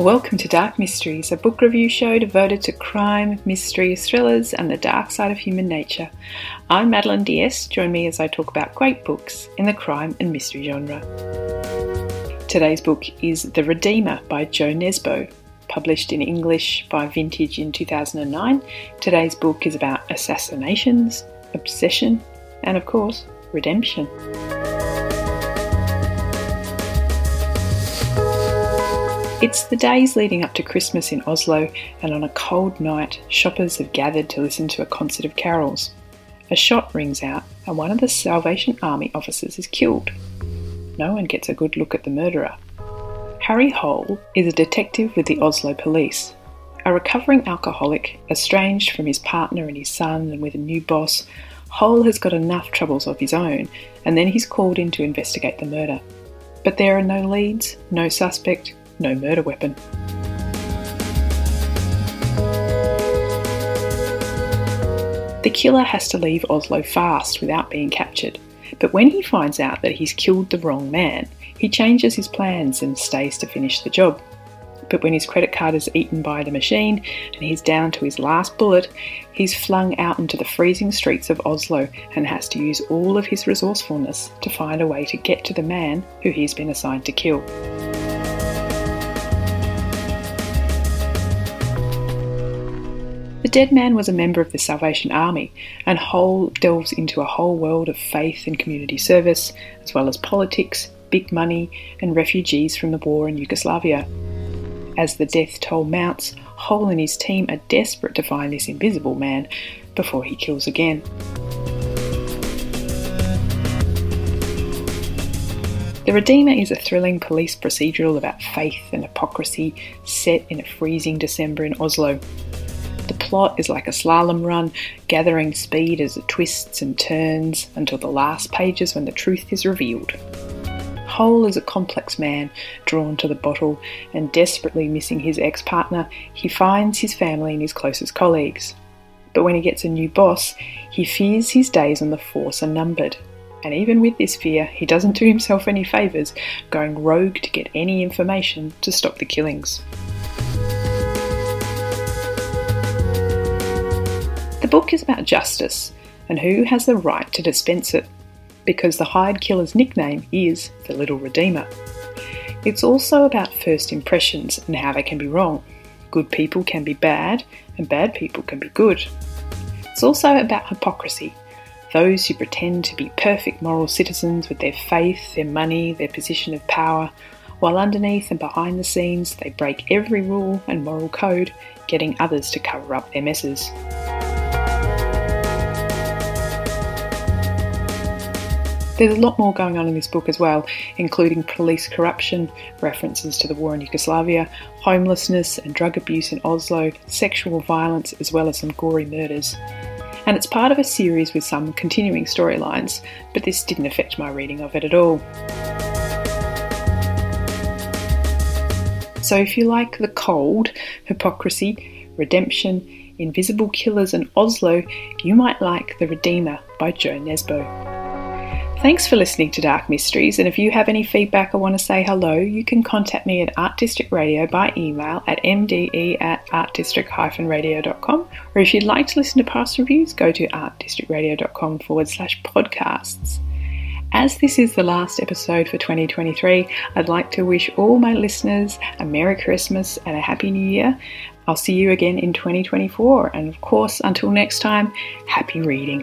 Welcome to Dark Mysteries, a book review show devoted to crime, mystery, thrillers, and the dark side of human nature. I'm Madeleine d'Este. Join me as I talk about great books in the crime and mystery genre. Today's book is The Redeemer by Jo Nesbo, published in English by Vintage in 2009. Today's book is about assassinations, obsession, and of course, redemption. It's the days leading up to Christmas in Oslo, and on a cold night, shoppers have gathered to listen to a concert of carols. A shot rings out, and one of the Salvation Army officers is killed. No one gets a good look at the murderer. Harry Hole is a detective with the Oslo police. A recovering alcoholic, estranged from his partner and his son, and with a new boss, Hole has got enough troubles of his own, and then he's called in to investigate the murder. But there are no leads, no suspect, no murder weapon. The killer has to leave Oslo fast without being captured, but when he finds out that he's killed the wrong man, he changes his plans and stays to finish the job. But when his credit card is eaten by the machine and he's down to his last bullet, he's flung out into the freezing streets of Oslo and has to use all of his resourcefulness to find a way to get to the man who he's been assigned to kill. Dead man was a member of the Salvation Army, and Hole delves into a whole world of faith and community service, as well as politics, big money, and refugees from the war in Yugoslavia. As the death toll mounts, Hole and his team are desperate to find this invisible man before he kills again. The Redeemer is a thrilling police procedural about faith and hypocrisy set in a freezing December in Oslo. Plot is like a slalom run, gathering speed as it twists and turns until the last pages when the truth is revealed. Hole is a complex man drawn to the bottle and desperately missing his ex partner, he finds his family and his closest colleagues. But when he gets a new boss, he fears his days on the force are numbered. And even with this fear, he doesn't do himself any favours, going rogue to get any information to stop the killings. Book is about justice and who has the right to dispense it, because the hired killer's nickname is the Little Redeemer. It's also about first impressions and how they can be wrong. Good people can be bad, and bad people can be good. It's also about hypocrisy those who pretend to be perfect moral citizens with their faith, their money, their position of power, while underneath and behind the scenes they break every rule and moral code, getting others to cover up their messes. There's a lot more going on in this book as well, including police corruption, references to the war in Yugoslavia, homelessness and drug abuse in Oslo, sexual violence, as well as some gory murders. And it's part of a series with some continuing storylines, but this didn't affect my reading of it at all. So if you like the cold, hypocrisy, redemption, invisible killers, and Oslo, you might like The Redeemer by Jo Nesbø. Thanks for listening to Dark Mysteries, and if you have any feedback or want to say hello, you can contact me at Art District Radio by email at mde at artdistrict-radio.com, or if you'd like to listen to past reviews, go to artdistrictradio.com forward slash podcasts. As this is the last episode for 2023, I'd like to wish all my listeners a Merry Christmas and a Happy New Year. I'll see you again in 2024, and of course, until next time, happy reading.